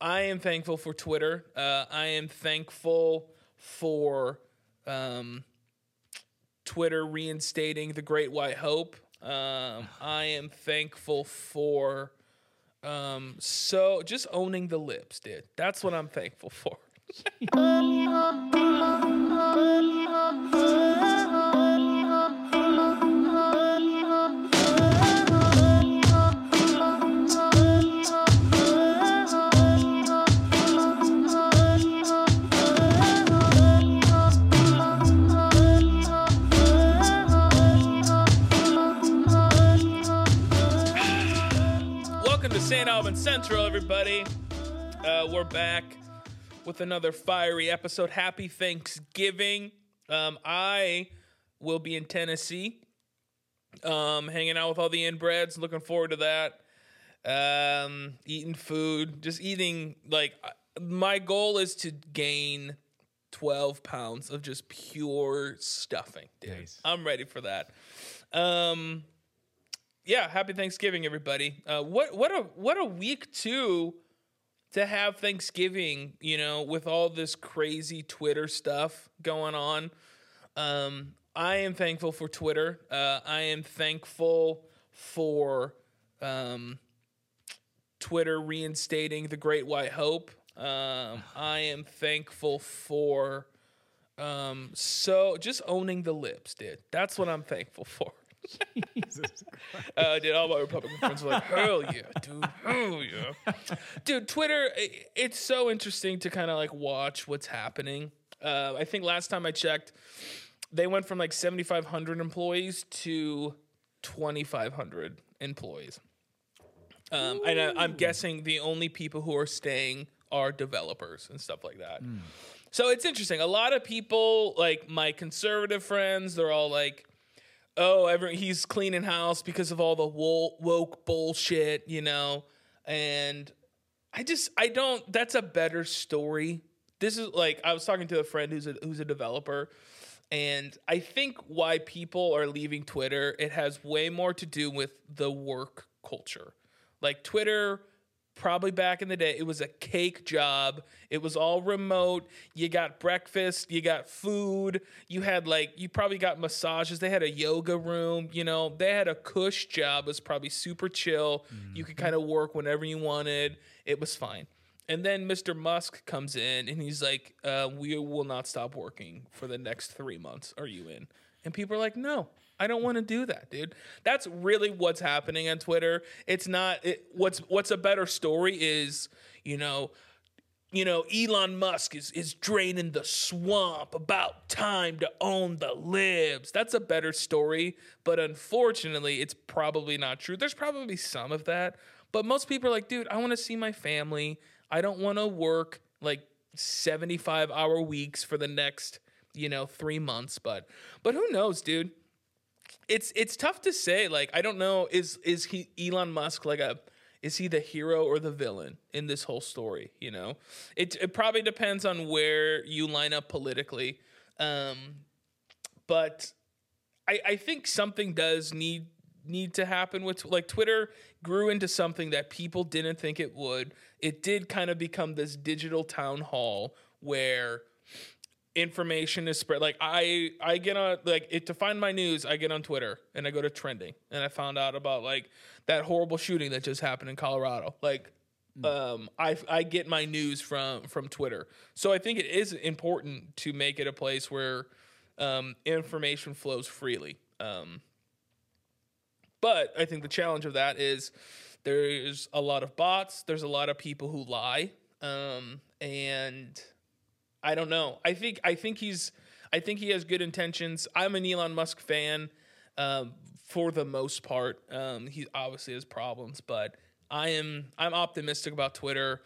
I am thankful for Twitter. Uh, I am thankful for um, Twitter reinstating the Great White Hope. Um, I am thankful for um, so just owning the lips, dude. That's what I'm thankful for. To Central, everybody. Uh, we're back with another fiery episode. Happy Thanksgiving. Um, I will be in Tennessee, um, hanging out with all the inbreds. Looking forward to that. Um, eating food, just eating. Like, my goal is to gain 12 pounds of just pure stuffing. Dude. Nice. I'm ready for that. Um, yeah, happy Thanksgiving, everybody. Uh, what what a what a week two to have Thanksgiving. You know, with all this crazy Twitter stuff going on. Um, I am thankful for Twitter. Uh, I am thankful for um, Twitter reinstating the Great White Hope. Um, I am thankful for um, so just owning the lips, dude. That's what I'm thankful for. Jesus Christ. Uh, dude, all my Republican friends were like, hell yeah, dude, hell yeah. Dude, Twitter, i it's so interesting to kind of like watch what's happening. Uh, I think last time I checked, they went from like 7,500 employees to 2,500 employees. Um, and I, I'm guessing the only people who are staying are developers and stuff like that. So it's interesting. A lot of people, like my conservative friends, they're all like, oh, every, he's cleaning house because of all the woke bullshit, you know. And I just I don't. That's a better story. This is like I was talking to a friend who's a who's a developer, and I think why people are leaving Twitter it has way more to do with the work culture. Like Twitter probably back in the day, it was a cake job. It was all remote. You got breakfast, you got food, you had like, you probably got massages. They had a yoga room, you know, they had a cush job, it was probably super chill. You could kind of work whenever you wanted. It was fine. And then Mr. Musk comes in and he's like, uh, we will not stop working for the next three months. Are you in? And people are like, no, I don't want to do that, dude. That's really what's happening on Twitter. It's not it, what's what's a better story is, you know, you know, Elon Musk is is draining the swamp. About time to own the libs. That's a better story, but unfortunately, it's probably not true. There's probably some of that, but most people are like, dude, I want to see my family. I don't want to work like 75 hour weeks for the next, you know, 3 months, but but who knows, dude? It's it's tough to say. Like I don't know is is he Elon Musk like a is he the hero or the villain in this whole story? You know, it it probably depends on where you line up politically. Um, but I I think something does need need to happen with like Twitter grew into something that people didn't think it would. It did kind of become this digital town hall where information is spread. Like i i get on like it to find my news i get on twitter and i go to trending. And i found out about like that horrible shooting that just happened in colorado. Like um i i get my news from from twitter. So i think it is important to make it a place where um information flows freely. Um but i think the challenge of that is there's a lot of bots. There's a lot of people who lie. Um and I don't know. I think I think he's I think he has good intentions. I'm an Elon Musk fan um, for the most part. Um, he obviously has problems, but I am I'm optimistic about Twitter.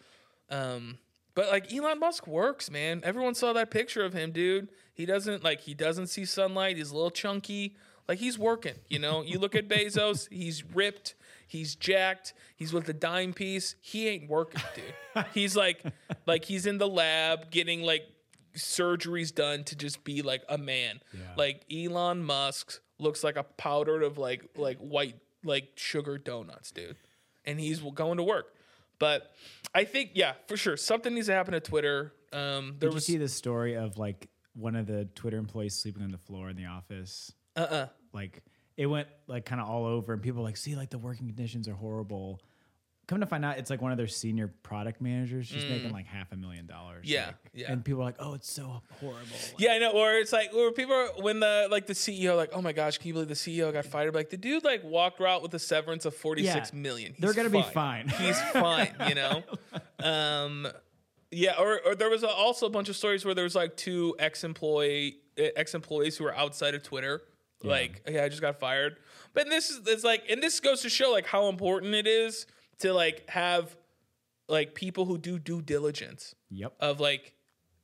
Um, but like Elon Musk works, man. Everyone saw that picture of him, dude. He doesn't like he doesn't see sunlight. He's a little chunky. Like he's working, you know. You look at Bezos, he's ripped, he's jacked, he's with the dime piece. He ain't working, dude. He's like like he's in the lab getting like surgeries done to just be like a man. Yeah. Like Elon Musk looks like a powdered of like like white like sugar donuts, dude. And he's going to work. But I think, yeah, for sure, something needs to happen at Twitter. Um, there Did was you see the story of like one of the Twitter employees sleeping on the floor in the office? uh uh Like it went like kind of all over, and people were like see like the working conditions are horrible. Come to find out, it's like one of their senior product managers. She's making like half a million dollars. Mm. Yeah, like- yeah. And people are like, "Oh, it's so horrible." Like, Yeah, I know. Or it's like, or people are, when the like the CEO, like, oh my gosh, can you believe the CEO got fired? Like the dude like walked out with a severance of forty six Yeah, million. they're gonna be fine. He's fine, you know. Um, yeah. Or or there was also a bunch of stories where there was like two ex employee ex employees who were outside of Twitter. Like, yeah, I just got fired. But this is it's like, and this goes to show like how important it is to like have like people who do due diligence Yep. of like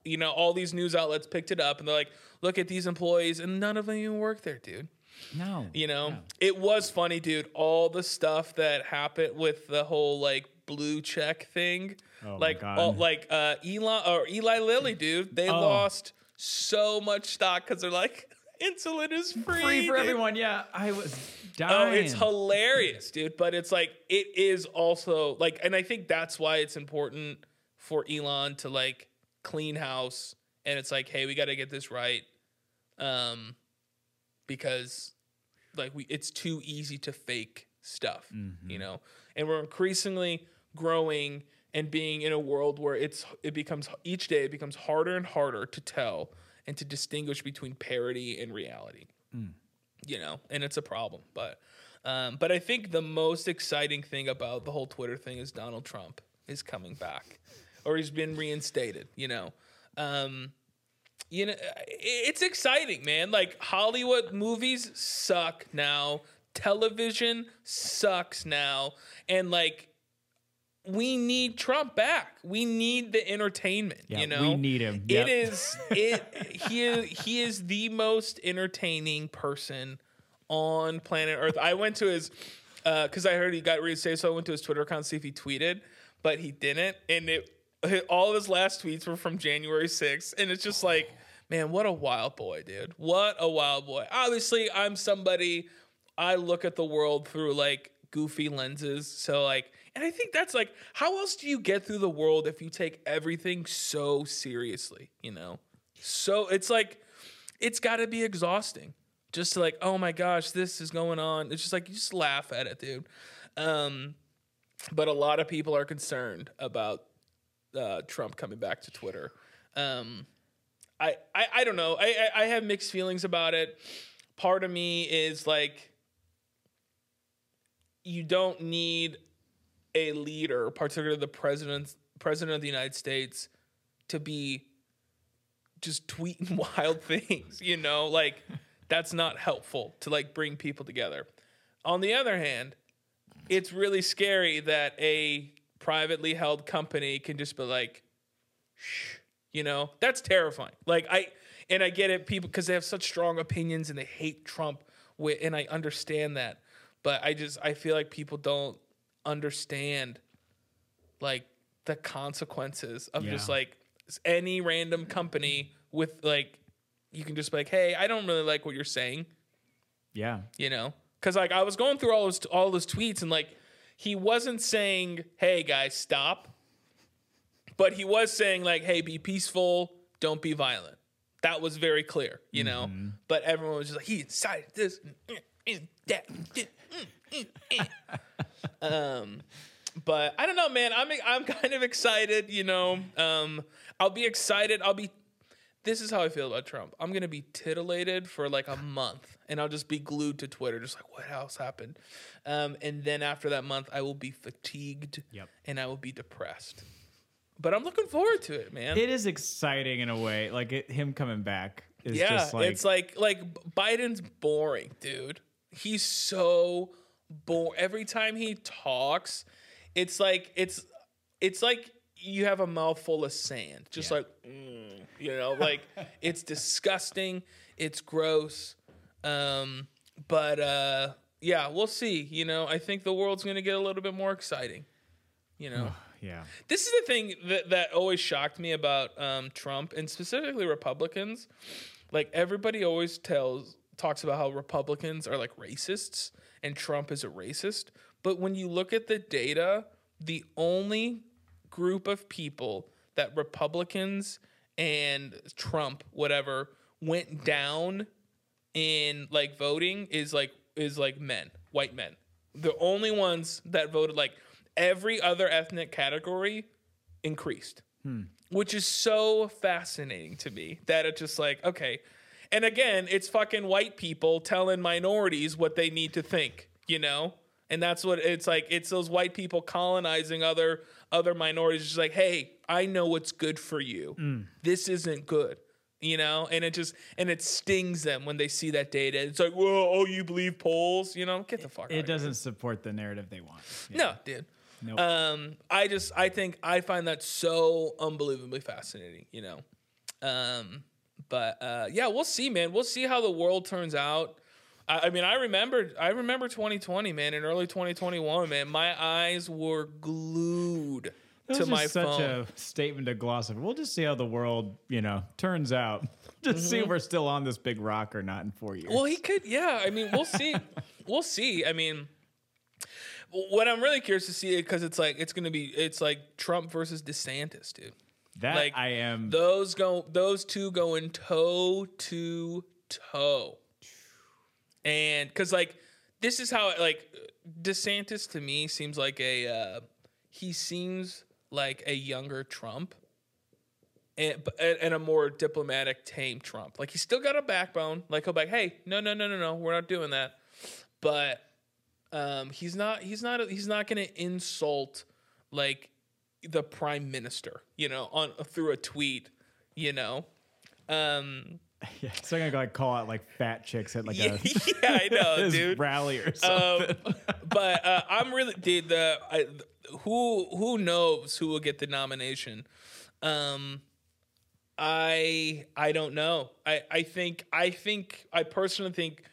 you know all these news outlets picked it up and they're like look at these employees and none of them even work there dude no. you know No. it was funny dude all the stuff that happened with the whole like blue check thing Oh my like God. all, like uh Elon or Eli Lilly dude they Oh. lost so much stock because they're like insulin is free Free for dude." everyone. Yeah, I was dying. Oh, it's hilarious, dude. But it's like it is also like, and I think that's why it's important for Elon to like clean house. And it's like, hey, we got to get this right, um, because like we, it's too easy to fake stuff, you know. And we're increasingly growing and being in a world where it's it becomes each day it becomes harder and harder to tell and to distinguish between parody and reality you know, and it's a problem. But um, but I think the most exciting thing about the whole Twitter thing is Donald Trump is coming back, or he's been reinstated. You know, um, you know, it's exciting, man. Like Hollywood movies suck now, television sucks now, and like. We need Trump back. We need the entertainment. Yeah, you know, we need him. It Yep. is it. He is, he is the most entertaining person on planet Earth. I went to his uh, because I heard he got reinstated, so I went to his Twitter account to see if he tweeted, but he didn't, and it all of his last tweets were from January 6th, and it's just like, man, what a wild boy, dude! What a wild boy. Obviously, I'm somebody. I look at the world through like goofy lenses, so like, and I think that's like, how else do you get through the world if you take everything so seriously? You know, so it's like it's got to be exhausting just to like oh my gosh this is going on. It's just like you just laugh at it dude. Um but a lot of people are concerned about uh, trump coming back to twitter. Um I, I i don't know. I, I i have mixed feelings about it. Part of me is like you don't need a leader particularly the president president of the united states to be just tweeting wild things, you know, like that's not helpful to like bring people together. On the other hand, it's really scary that a privately held company can just be like, shh, you know, that's terrifying. Like I, and I get it, people, because they have such strong opinions and they hate Trump, and I understand that, but I just I feel like people don't understand like the consequences of just like any random company with like you can just be like hey i don't really like what you're saying. Yeah. you know? Because like i was going through all those all those tweets and like he wasn't saying hey guys stop but he was saying like hey be peaceful don't be violent. That was very clear you know? But everyone was just like he incited this mm, mm, that mm, mm, mm, mm. um but I don't know, man. I'm I'm kind of excited. You know, um, I'll be excited. I'll be. This is how I feel about Trump. I'm gonna be titillated for like a month, and I'll just be glued to Twitter, just like what else happened. Um, and then after that month, I will be fatigued, Yep. and I will be depressed. But I'm looking forward to it, man. It is exciting in a way. Like it, him coming back is yeah, just like, it's like like Biden's boring, dude. He's so boring. Every time he talks, it's like it's it's like you have a mouthful of sand, just Yeah. like mm, you know, like it's disgusting. It's gross. Um, but uh, yeah, we'll see. You know, I think the world's gonna get a little bit more exciting. You know. yeah. This is the thing that, that always shocked me about um, Trump and specifically Republicans. Like everybody always tells talks about how Republicans are like racists and Trump is a racist. But when you look at the data, the only group of people that Republicans and Trump, whatever, went down in like voting is like is like men, white men. The only ones that voted like every other ethnic category increased. Hmm. Which is so fascinating to me that it's just like, okay. And again, it's fucking white people telling minorities what they need to think, you know? And that's what it's like. It's those white people colonizing other other minorities. Just like, hey, I know what's good for you. This isn't good, you know. And it just and it stings them when they see that data. It's like, well, oh, you believe polls? You know, get the fuck. out It doesn't support the narrative they want. Yeah. No, dude. Nope. Um, I just I think I find that so unbelievably fascinating, you know. Um, but uh, yeah, we'll see, man. We'll see how the world turns out. I, I mean, I remember I remember 2020, man, in early 2021, man. My eyes were glued to my such phone. a statement to gloss over. We'll just see how the world, you know, turns out. Just see if we're still on this big rock or not in four years. Mm-hmm. Well, he could, yeah. I mean, we'll see. we'll see. I mean, what I'm really curious to see because it's like it's gonna be it's like Trump versus DeSantis, dude. That like, I am. Those go those two going toe to toe. And cuz like this is how like DeSantis to me seems like a uh he seems like a younger Trump. And, and and a more diplomatic, tame Trump. Like he's still got a backbone. Like he'll be like, "Hey, no, no, no, no, no, we're not doing that." But um, he's not. He's not. He's not going to insult like the prime minister. You know, on through a tweet. You know. Um, yeah, so I'm gonna call out like fat chicks at like yeah, a yeah, I know, dude. rally or something. Um, but uh, I'm really dude. The I, who who knows who will get the nomination? Um, I I don't know. I I think I think I personally think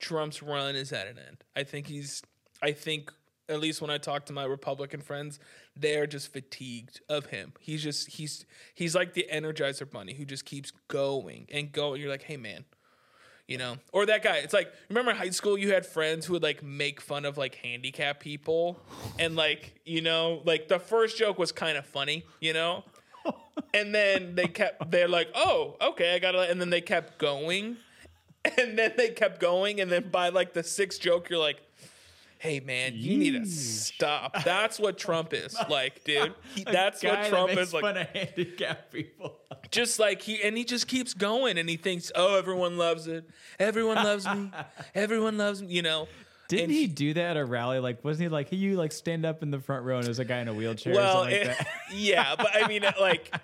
Trump's run is at an end. I think he's. I think at least when I talk to my Republican friends, they're just fatigued of him. He's just he's he's like the Energizer Bunny who just keeps going and going. You're like, hey man, you know? Or that guy. It's like remember in high school you had friends who would like make fun of like handicapped people? And like you know like the first joke was kind of funny you know? And then they kept they're like oh okay i gotta and then they kept going. And then they kept going and then by like the sixth joke you're like hey man you need to stop. That's what trump is. Like dude He- that's what trump makes is like fun of handicapped people. just like he and he just keeps going and he thinks oh everyone loves it. Everyone loves me. Everyone loves me you know Didn't he do that at a rally? Like, wasn't he like, hey, you like stand up in the front row and there's a guy in a wheelchair well or something it- like that? yeah but i mean like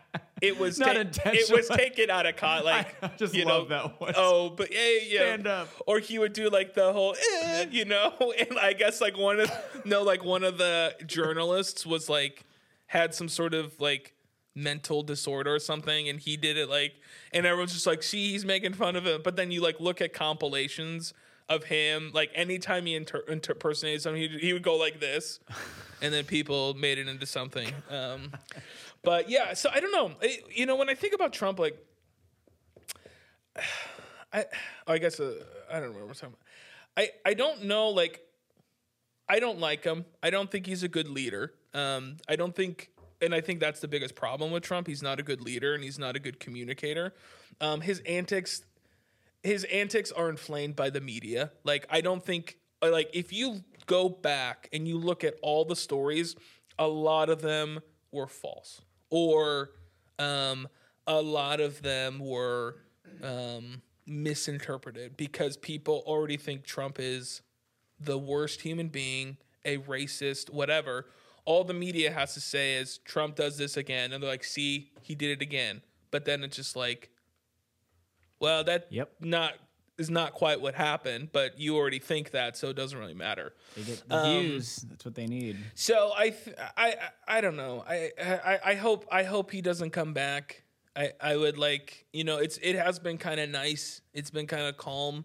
it was Not ta- it was taken out of con like I just you love know, that one. oh but yeah yeah Stand up. or he would do like the whole eh, you know and i guess like one of no like one of the journalists was like had some sort of like mental disorder or something and he did it like and everyone's just like see he's making fun of him but then you like look at compilations of him like anytime he inter- impersonated something he, he would go like this and then people made it into something um but yeah so i don't know It- you know when i think about trump like I, I guess uh, I don't remember what I'm talking about. I, I don't know. Like, I don't like him. I don't think he's a good leader. Um, I don't think, and I think that's the biggest problem with Trump. He's not a good leader, and he's not a good communicator. Um, his antics, his antics are inflamed by the media. Like, I don't think, uh, like, if you go back and you look at all the stories, a lot of them were false, or um, a lot of them were um, misinterpreted because people already think Trump is the worst human being, a racist, whatever. All the media has to say is Trump does this again, and they're like, "See, he did it again." But then it's just like, well, that Yep. not is not quite what happened, but you already think that, so it doesn't really matter. They get the Um, views. That's what they need. So I, th- I, I, I don't know. I, I, I hope, I hope he doesn't come back. I, I would like, you know, it's, it has been kind of nice. It's been kind of calm,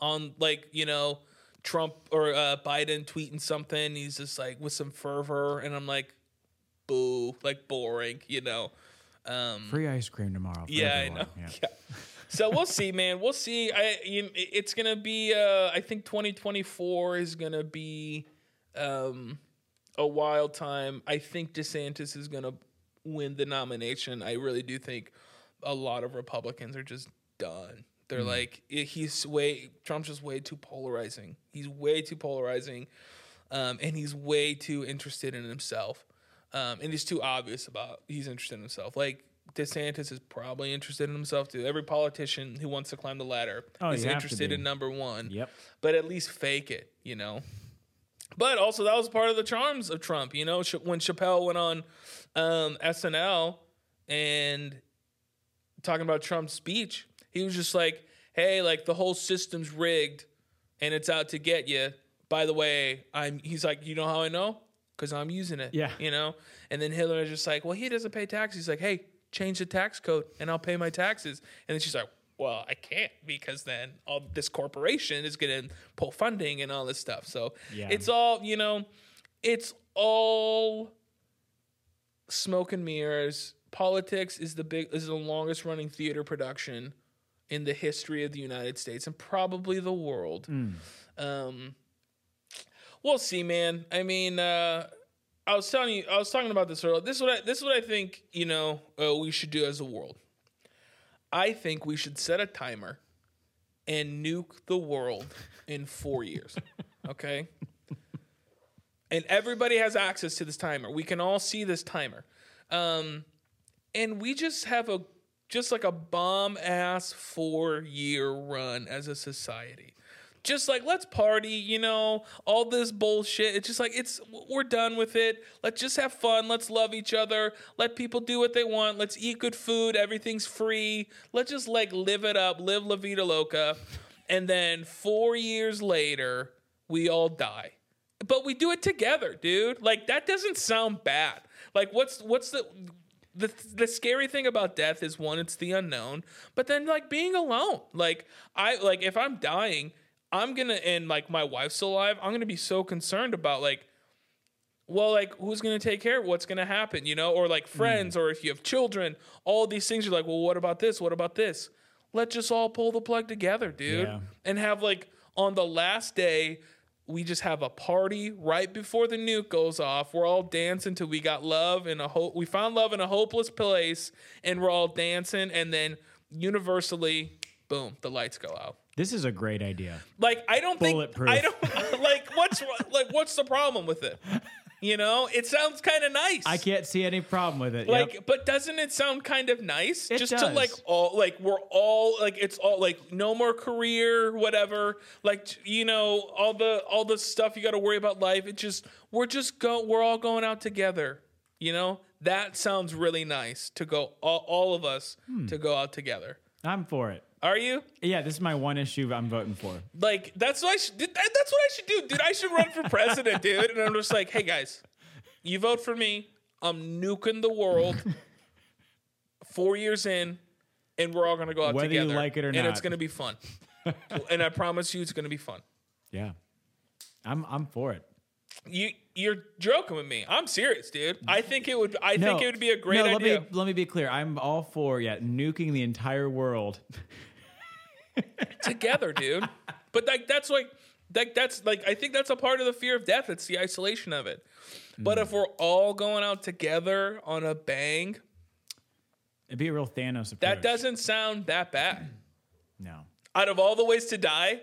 on like, you know, Trump or uh, Biden tweeting something. He's just like with some fervor, and I'm like, boo, like boring, you know. Um, Free ice cream tomorrow. for yeah, I know. Yeah. Yeah. So we'll see, man. We'll see. I it's gonna be. Uh, I think 2024 is gonna be um, a wild time. I think DeSantis is going to win the nomination. I really do think a lot of Republicans are just done. They're like he's way Trump's just way too polarizing. He's way too polarizing, um, and he's way too interested in himself, um, and he's too obvious about he's interested in himself. Like DeSantis is probably interested in himself too. Every politician who wants to climb the ladder Oh, is you have to interested in number one. Yep. But at least fake it, you know. But also that was part of the charms of Trump, you know. When Chappelle went on um, SNL and talking about Trump's speech, he was just like, "Hey, like the whole system's rigged, and it's out to get you." By the way, I'm. He's like, "You know how I know? Because I'm using it." Yeah. you know. And then Hillary was just like, "Well, he doesn't pay taxes." He's like, "Hey, change the tax code, and I'll pay my taxes." And then she's like. Well, I can't because then all this corporation is going to pull funding and all this stuff. So Yeah. it's all, you know, it's all smoke and mirrors. Politics is the big is the longest running theater production in the history of the United States and probably the world. Um, we'll see, man. I mean, uh, I was telling you, I was talking about this earlier. This is what I, this is what I think. You know, uh, we should do as a world. I think we should set a timer and nuke the world in four years. Okay. And everybody has access to this timer. We can all see this timer. Um, and we just have a just like a bomb ass four year run as a society. Just like let's party, you know, all this bullshit. It's just like it's we're done with it. Let's just have fun. Let's love each other. Let people do what they want. Let's eat good food. Everything's free. Let's just like live it up, live la vida loca. And then 4 years later, we all die. But we do it together, dude. Like that doesn't sound bad. Like what's what's the the the scary thing about death is one, it's the unknown, but then like being alone. Like I like if I'm dying, I'm gonna and like my wife's still alive, I'm gonna be so concerned about like well, like who's gonna take care of what's gonna happen, you know, or like hmm. friends, or if you have children, all these things. You're like, well, what about this? What about this? Let's just all pull the plug together, dude, Yeah. and have like on the last day, we just have a party right before the nuke goes off. We're all dancing till we got love in a hope. We found love in a hopeless place, and we're all dancing, and then universally, boom, the lights go out. This is a great idea. Like I don't think Bulletproof. I don't like what's like what's the problem with it? You know, it sounds kind of nice. I can't see any problem with it. like, Yep. but doesn't it sound kind of nice? It Just to like all like we're all like it's all like no more career, whatever. Like you know all the all the stuff you got to worry about life. It just we're just go we're all going out together. You know that sounds really nice to go all, all of us Hmm. to go out together. I'm for it. Are you? Yeah, this is my one issue I'm voting for. Like that's what I should. That's what I should do, dude. I should run for president, dude. And I'm just like, hey guys, you vote for me. I'm nuking the world. Four years in, and we're all gonna go out Whether you together, like it or not. and it's gonna be fun. and I promise you, it's gonna be fun. Yeah. I'm I'm for it. You you're joking with me. I'm serious, dude. I think it would. I think it would be a great no, let idea. Me, let me be clear. I'm all for yeah, nuking the entire world. together, dude. But like that's like like that's like I think that's a part of the fear of death. It's the isolation of it. But Hmm. if we're all going out together on a bang, It'd be a real Thanos approach. that doesn't sound that bad. No. Out of all the ways to die,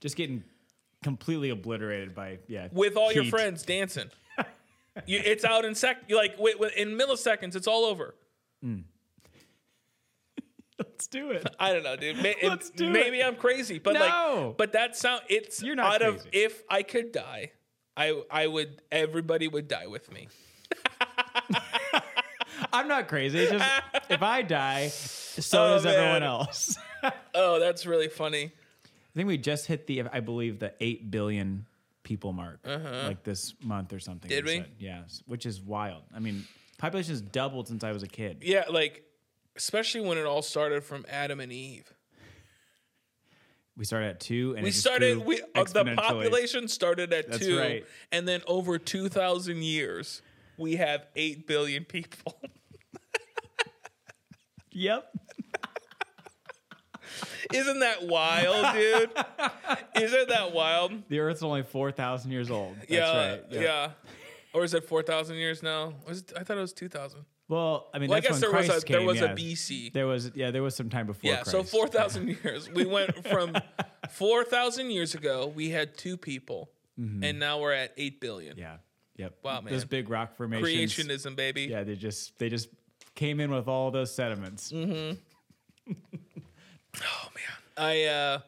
Just getting completely obliterated by yeah. with all your friends dancing, you, it's out in sec like wait, wait, in milliseconds. It's all over. Let's do it. I don't know, dude. May- Let's do maybe it. I'm crazy, but No. like, but that sound it's You're not out of if I could die, I I would everybody would die with me. I'm not crazy. Just if I die, so Oh, does everyone else. Oh, that's really funny. I think we just hit the I believe the eight billion people mark like this month or something. Uh-huh. Did we? said. Yes, which is wild. I mean, population has doubled since I was a kid. Yeah, like especially when it all started from Adam and Eve. We started at two, and We started we uh, the population started at That's 2 right. and then over 2000 years we have 8 billion people. Yep. Isn't that wild, dude? Isn't that wild? The Earth's only four thousand years old. That's yeah, right. yeah. Or is it four thousand years now? Was it, I thought it was two thousand. Well, I mean, Well, I guess there was Christ a there was yeah. a BC. There was yeah, there was some time before. Yeah, so four thousand years. We went from four thousand years ago. We had two people, and now we're at eight billion. Mm-hmm. Yeah. Yep. Wow, man. Those big rock formations. Creationism, baby. Yeah, they just they just came in with all those sediments. Mm. Oh man, I uh,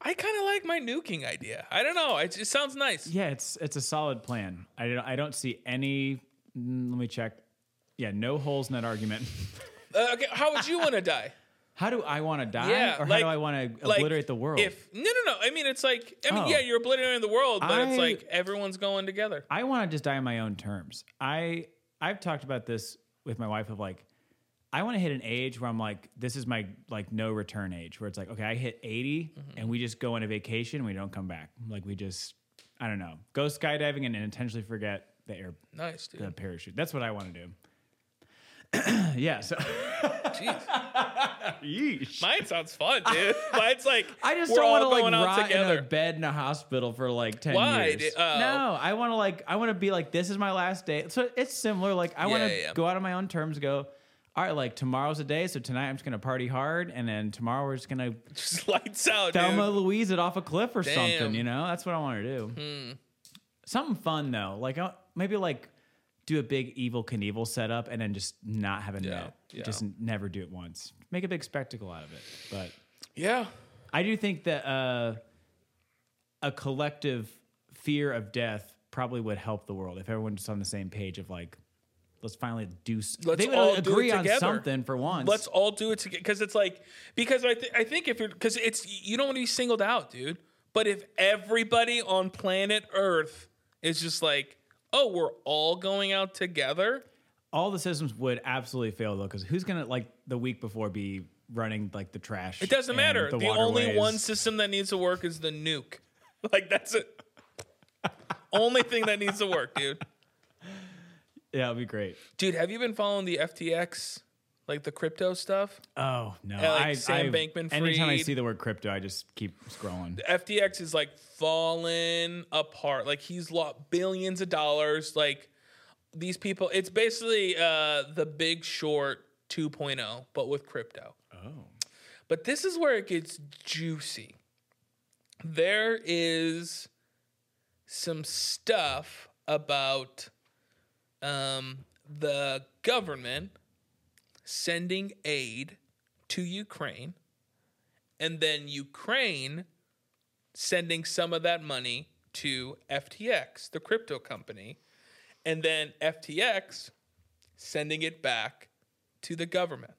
I kind of like my nuking idea. I don't know. It, it sounds nice. Yeah, it's it's a solid plan. I don't I don't see any. mm, Let me check. Yeah, no holes in that argument. Uh, okay, how would you want to die? How do I want to die, Yeah, or how do I want to Like, obliterate the world? If no, no, no. I mean, it's like I mean, Oh. yeah, you're obliterating the world, but it's I- like everyone's going together. I want to just die on my own terms. I I've talked about this with my wife of like I want to hit an age where I'm like this is my like no return age where it's like okay I hit 80 Mm-hmm. and we just go on a vacation and we don't come back like we just I don't know go skydiving and intentionally forget the air Nice, dude. the parachute. That's what I want to do. yeah, so Jeez. Yeesh. Mine sounds fun, dude. Mine's like I just we're don't want all to like rot in together. a bed in a hospital for like ten Why? years. Oh. No, I want to like I want to be like this is my last day. So it's similar. Like I want to Yeah, go out on my own terms. Go. All right, like tomorrow's a day, so tonight I'm just gonna party hard, and then tomorrow we're just gonna Just lights out, Thelma dude. Louise it off a cliff or Damn. something. You know, that's what I want to do. Something fun though, like uh, maybe like do a big Evel Knievel setup, and then just not have a Yeah, net. yeah. Just never do it once. Make a big spectacle out of it, but. Yeah. I do think that uh, a collective fear of death probably would help the world if everyone's on the same page of like, let's finally do. Let's they all do agree it on something for once. Let's all do it together because it's like because I th- I think if you're because it's you don't want to be singled out, dude. But if everybody on planet Earth is just like, oh, we're all going out together, all the systems would absolutely fail though, because who's gonna like the week before be running like the trash? it doesn't matter. The, only one system that needs to work is the nuke. Like that's it. only thing that needs to work, dude. Yeah, it'd be great. Dude, have you been following the FTX, like the crypto stuff? Oh no, Yeah, like I, Sam I, Bankman-Fried. Anytime I see the word crypto, I just keep scrolling. FTX is like falling apart. Like he's lost billions of dollars. Like these people, it's basically uh, the Big Short 2.0, but with crypto. Oh, But this is where it gets juicy. There is some stuff about um, the government sending aid to Ukraine, and then Ukraine sending some of that money to FTX, the crypto company, and then FTX sending it back to the government.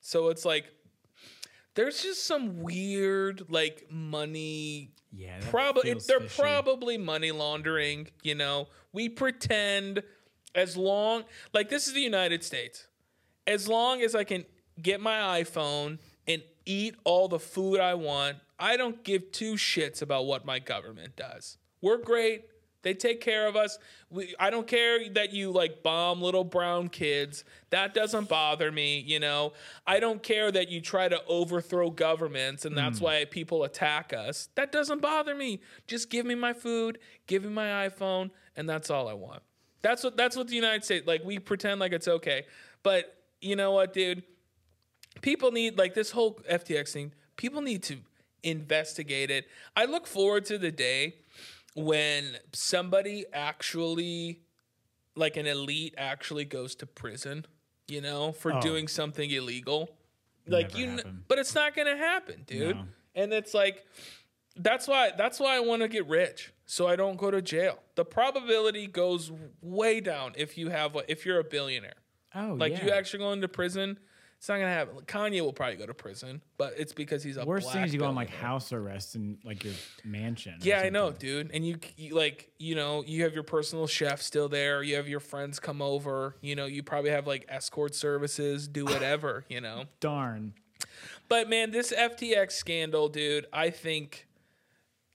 So it's like there's just some weird like money yeah. probably they're fishy. probably money laundering you know we pretend as long like this is the united states as long as i can get my iphone and eat all the food i want i don't give two shits about what my government does. We're great. They take care of us. We, i don't care that you like bomb little brown kids. That doesn't bother me you know? I don't care that you try to overthrow governments and that's hmm. why people attack us. That doesn't bother me. Just give me my food give me my iphone and that's all i want. That's what that's what the united states like we pretend like it's okay. But you know what dude people need like this whole FTX thing. People need to investigate it. I look forward to the day when somebody actually, like an elite, actually goes to prison. You know, for Oh. doing something illegal. Like Never you, kn- but it's not gonna happen, dude. No. And it's like that's why that's why I want to get rich so I don't go to jail. The probability goes way down if you have if you're a billionaire. Oh, Like yeah. you actually going to prison, it's not gonna happen. Kanye will probably go to prison, but it's because he's a Worst thing is you go on like billionaire. house arrest in like your mansion. Yeah, I know, dude. And you, you like, you know, you have your personal chef still there. You have your friends come over. You know, you probably have like escort services, do whatever. you know. Darn. But man, this FTX scandal, dude, I think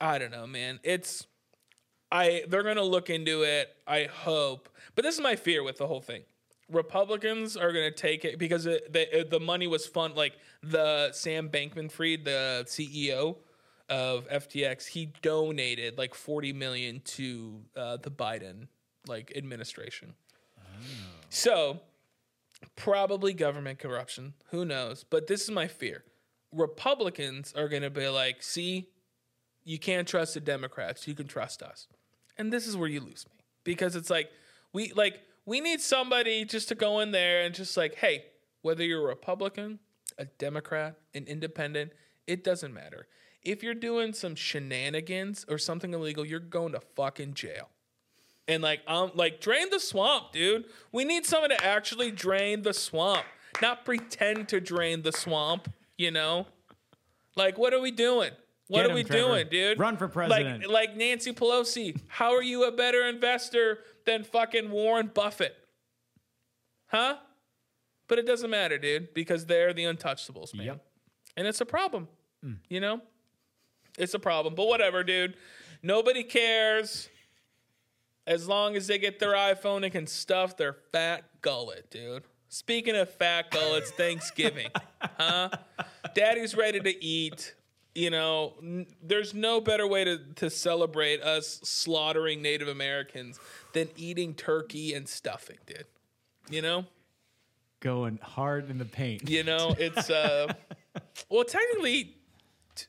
I don't know, man. It's I they're going to look into it, I hope. But this is my fear with the whole thing. Republicans are going to take it because it, the it, the money was fun. Like the Sam Bankman-Fried, the CEO of FTX, he donated like forty million to uh, the Biden like administration. So probably government corruption. Who knows? But this is my fear. Republicans are going to be like, see, you can't trust the Democrats. You can trust us. And this is where you lose me because it's like, we like, we need somebody just to go in there and just like, hey, whether you're a Republican, a Democrat, an independent, it doesn't matter. If you're doing some shenanigans or something illegal, you're going to fucking jail and like um like drain the swamp, dude. We need someone to actually drain the swamp, not pretend to drain the swamp. You know, like what are we doing? What Get are him, we Trevor. doing, dude? Run for president. Like like Nancy Pelosi. How are you a better investor than fucking Warren Buffett? Huh? But it doesn't matter, dude, because they're the untouchables, man. Yep. And it's a problem. Mm. You know? It's a problem. But whatever, dude. Nobody cares. As long as they get their iPhone and can stuff their fat gullet, dude. Speaking of fat gullets, Thanksgiving. huh? Daddy's ready to eat. You know, n- there's no better way to, to celebrate us slaughtering Native Americans than eating turkey and stuffing, did. You know? Going hard in the paint. You know, it's uh well technically t-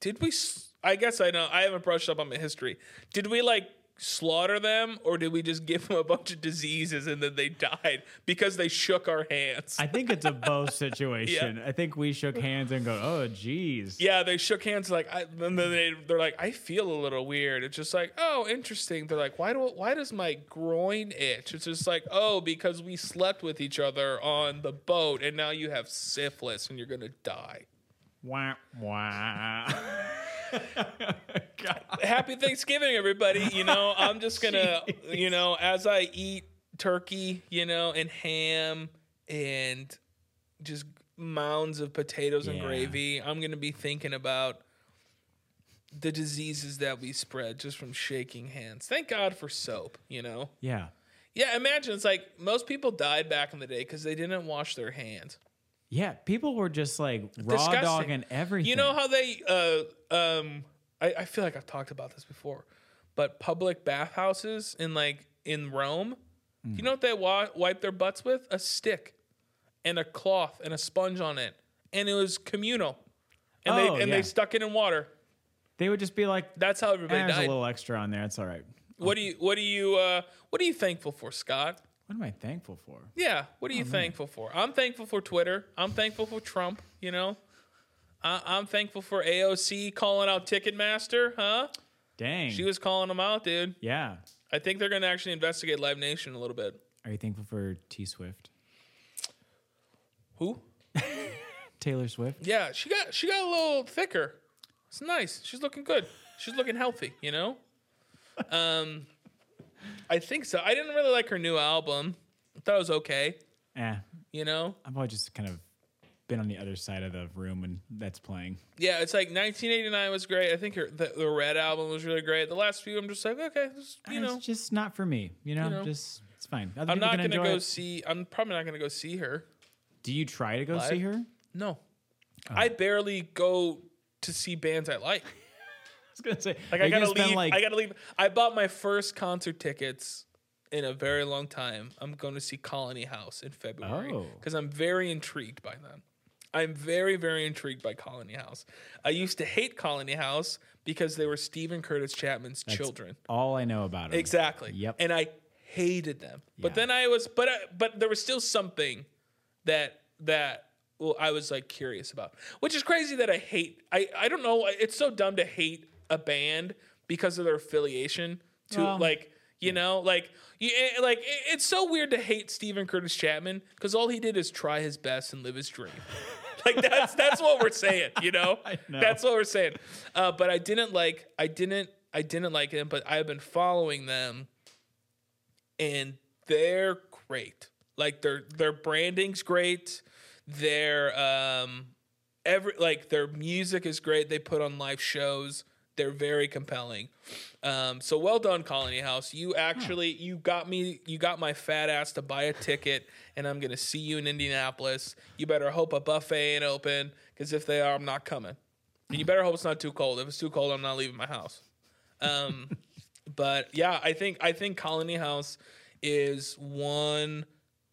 did we s- I guess I know I haven't brushed up on my history. Did we like slaughter them or did we just give them a bunch of diseases and then they died because they shook our hands? I think it's a both situation. I think we shook hands and go, oh, geez. yeah, they shook hands like I, and then they they're like I feel a little weird. It's just like, "Oh, interesting." They're like, "Why do why does my groin itch?" It's just like, "Oh, because we slept with each other on the boat and now you have syphilis and you're to die." Wah, wah. Happy Thanksgiving, everybody. You know, I'm just gonna, you know, as I eat turkey, you know, and ham and just mounds of potatoes and gravy, I'm gonna be thinking about the diseases that we spread just from shaking hands. Thank God for soap, you know. Yeah. Yeah, imagine it's like most people died back in the day because they didn't wash their hands. Yeah. People were just like raw Disgusting. dogging everything. You know how they uh um I, I feel like I've talked about this before, but public bathhouses in like in Rome, you know what they wa- wipe their butts with? A stick and a cloth and a sponge on it. And it was communal. And Oh, they and yeah. they stuck it in water. they would just be like, That's how everybody "Eh, there's a died. little extra on there. It's all right. What do you what do you uh what are you thankful for, Scott? What am I thankful for? Yeah, what are you thankful for? I'm thankful for Twitter. I'm thankful for Trump. You know, I, I'm thankful for AOC calling out Ticketmaster. Huh? Dang. She was calling them out, dude. yeah. I think they're gonna actually investigate Live Nation a little bit. Are you thankful for T Swift? Who? Taylor Swift? Yeah, she got she got a little thicker. It's nice. She's looking good. She's looking healthy. You know. Um, I think so. I didn't really like her new album. I thought it was okay. Eh. You know. I've always just kind of been on the other side of the room when that's playing. Yeah, it's like 1989 was great. I think her, the, the Red album was really great. The last few, I'm just like, okay, this, you know, it's just not for me. You know, know. just it's fine. Other I'm people not can gonna enjoy go it. see. I'm probably not gonna go see her. Do you try to go Live? see her? No, Oh. I barely go to see bands I like. I was gonna say, Like I gotta leave. Like, I gotta leave. I bought my first concert tickets in a very long time. I'm going to see Colony House in February Oh. because I'm very intrigued by them. I'm very, very intrigued by Colony House. I used to hate Colony House because they were Steven Curtis Chapman's children. all I know about her. Exactly. Yep. And I hated them. But then I was, but I, but there was still something that that well, I was like curious about, which is crazy that I hate. I I don't know. It's so dumb to hate a band because of their affiliation to Well, like. You know, like you, eh, like it- it's so weird to hate Steven Curtis Chapman because all he did is try his best and live his dream. like that's that's what we're saying, you know. I know. That's what we're saying. Uh, but I didn't like. I didn't. I didn't like him. But I've been following them, and they're great. Like their their branding's great. Their um, every like their music is great. They put on live shows. They're very compelling. Um, so well done, Colony House. You actually you got me you got my fat ass to buy a ticket, and I'm gonna see you in Indianapolis. You better hope a buffet ain't open, because if they are, I'm not coming. And you better hope it's not too cold. If it's too cold, I'm not leaving my house. Um, but yeah, I think I think Colony House is one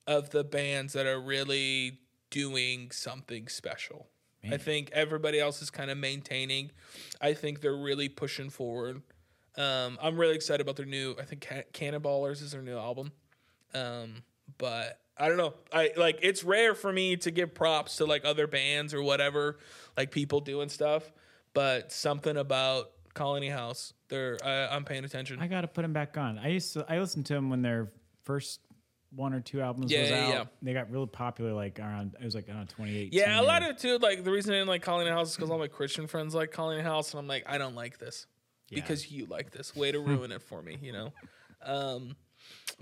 of the bands that are really doing something special. I think everybody else is kind of maintaining. I think they're really pushing forward. Um, I'm really excited about their new. I think Can- Cannonballers is their new album. Um, but I don't know. I like it's rare for me to give props to like other bands or whatever, like people doing stuff. But something about Colony House, they're I, I'm paying attention. I gotta put them back on. I used to I listened to them when they're first one or two albums Yeah, was yeah, out. yeah. They got really popular like around it was like around 2018. Yeah, a lot of it too. Like the reason I didn't like Colony House is because all my Christian friends like Colony House, and I'm like, I don't like this because you like this. Way to ruin it for me, you know. Um,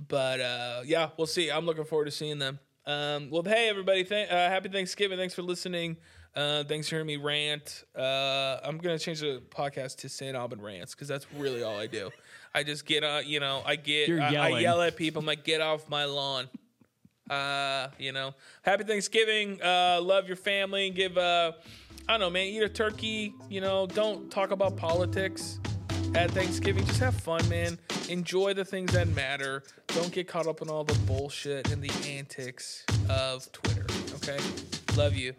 but uh, yeah, we'll see. I'm looking forward to seeing them. Um, well, hey everybody, th- uh, happy Thanksgiving. Thanks for listening. Uh, thanks for hearing me rant. Uh, I'm gonna change the podcast to St. Aubin rants because that's really all I do. I just get on, you know, I get, I, I yell at people. I'm like, get off my lawn. Uh, you know, happy Thanksgiving. Uh, love your family. Give, uh, I don't know, man, eat a turkey. You know, don't talk about politics at Thanksgiving. Just have fun, man. Enjoy the things that matter. Don't get caught up in all the bullshit and the antics of Twitter. Okay, love you.